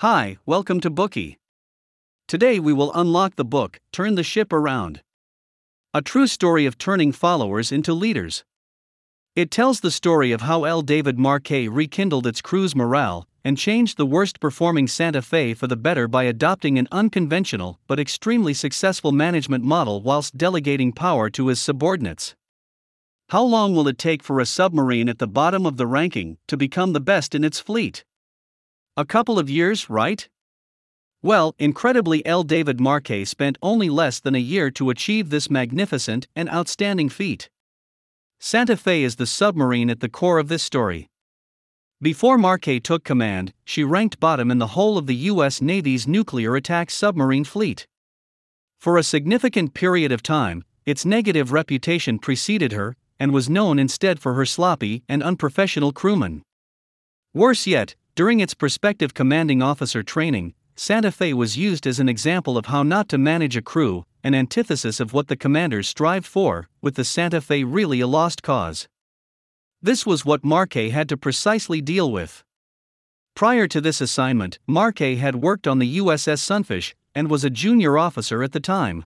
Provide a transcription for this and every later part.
Hi, welcome to Bookey. Today we will unlock the book, Turn the Ship Around. A true story of turning followers into leaders. It tells the story of how L. David Marquet rekindled its crew's morale and changed the worst performing Santa Fe for the better by adopting an unconventional but extremely successful management model whilst delegating power to his subordinates. How long will it take for a submarine at the bottom of the ranking to become the best in its fleet? A couple of years, right? Well, incredibly, L. David Marquet spent only less than a year to achieve this magnificent and outstanding feat. Santa Fe is the submarine at the core of this story. Before Marquet took command, she ranked bottom in the whole of the U.S. Navy's nuclear attack submarine fleet. For a significant period of time, its negative reputation preceded her and was known instead for her sloppy and unprofessional crewmen. Worse yet, during its prospective commanding officer training, Santa Fe was used as an example of how not to manage a crew, an antithesis of what the commanders strived for, with the Santa Fe really a lost cause. This was what Marquet had to precisely deal with. Prior to this assignment, Marquet had worked on the USS Sunfish and was a junior officer at the time.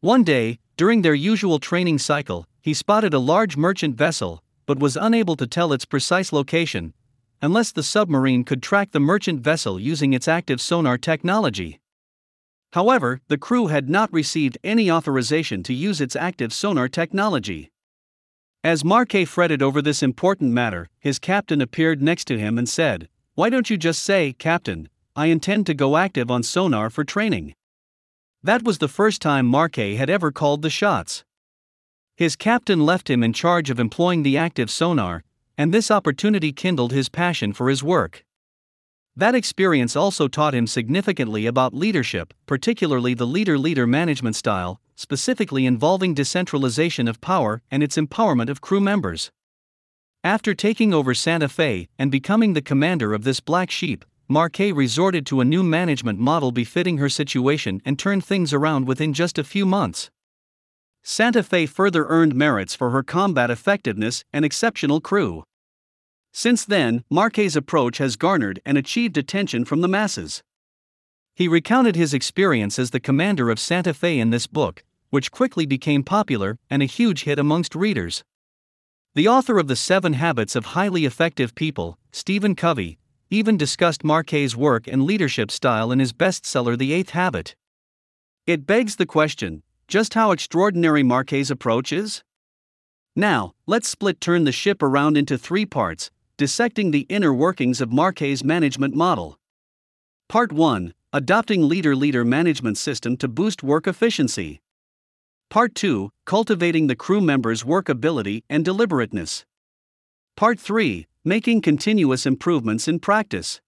One day, during their usual training cycle, he spotted a large merchant vessel, but was unable to tell its precise location, unless the submarine could track the merchant vessel using its active sonar technology. However, the crew had not received any authorization to use its active sonar technology. As Marquet fretted over this important matter, his captain appeared next to him and said, Why don't you just say, Captain, I intend to go active on sonar for training? That was the first time Marquet had ever called the shots. His captain left him in charge of employing the active sonar, and this opportunity kindled his passion for his work. That experience also taught him significantly about leadership, particularly the leader leader management style, specifically involving decentralization of power and its empowerment of crew members. After taking over Santa Fe and becoming the commander of this black sheep, Marquet resorted to a new management model befitting her situation and turned things around within just a few months. Santa Fe further earned merits for her combat effectiveness and exceptional crew. Since then, Marquet's approach has garnered and achieved attention from the masses. He recounted his experience as the commander of Santa Fe in this book, which quickly became popular and a huge hit amongst readers. The author of The Seven Habits of Highly Effective People, Stephen Covey, even discussed Marquet's work and leadership style in his bestseller The Eighth Habit. It begs the question just how extraordinary Marquet's approach is? Now, let's split turn the ship around into three parts, dissecting the inner workings of Marquet's management model. Part 1 Adopting Leader Leader Management System to Boost Work Efficiency. Part 2 Cultivating the Crew Members' Work Ability and Deliberateness. Part 3 Making Continuous Improvements in Practice.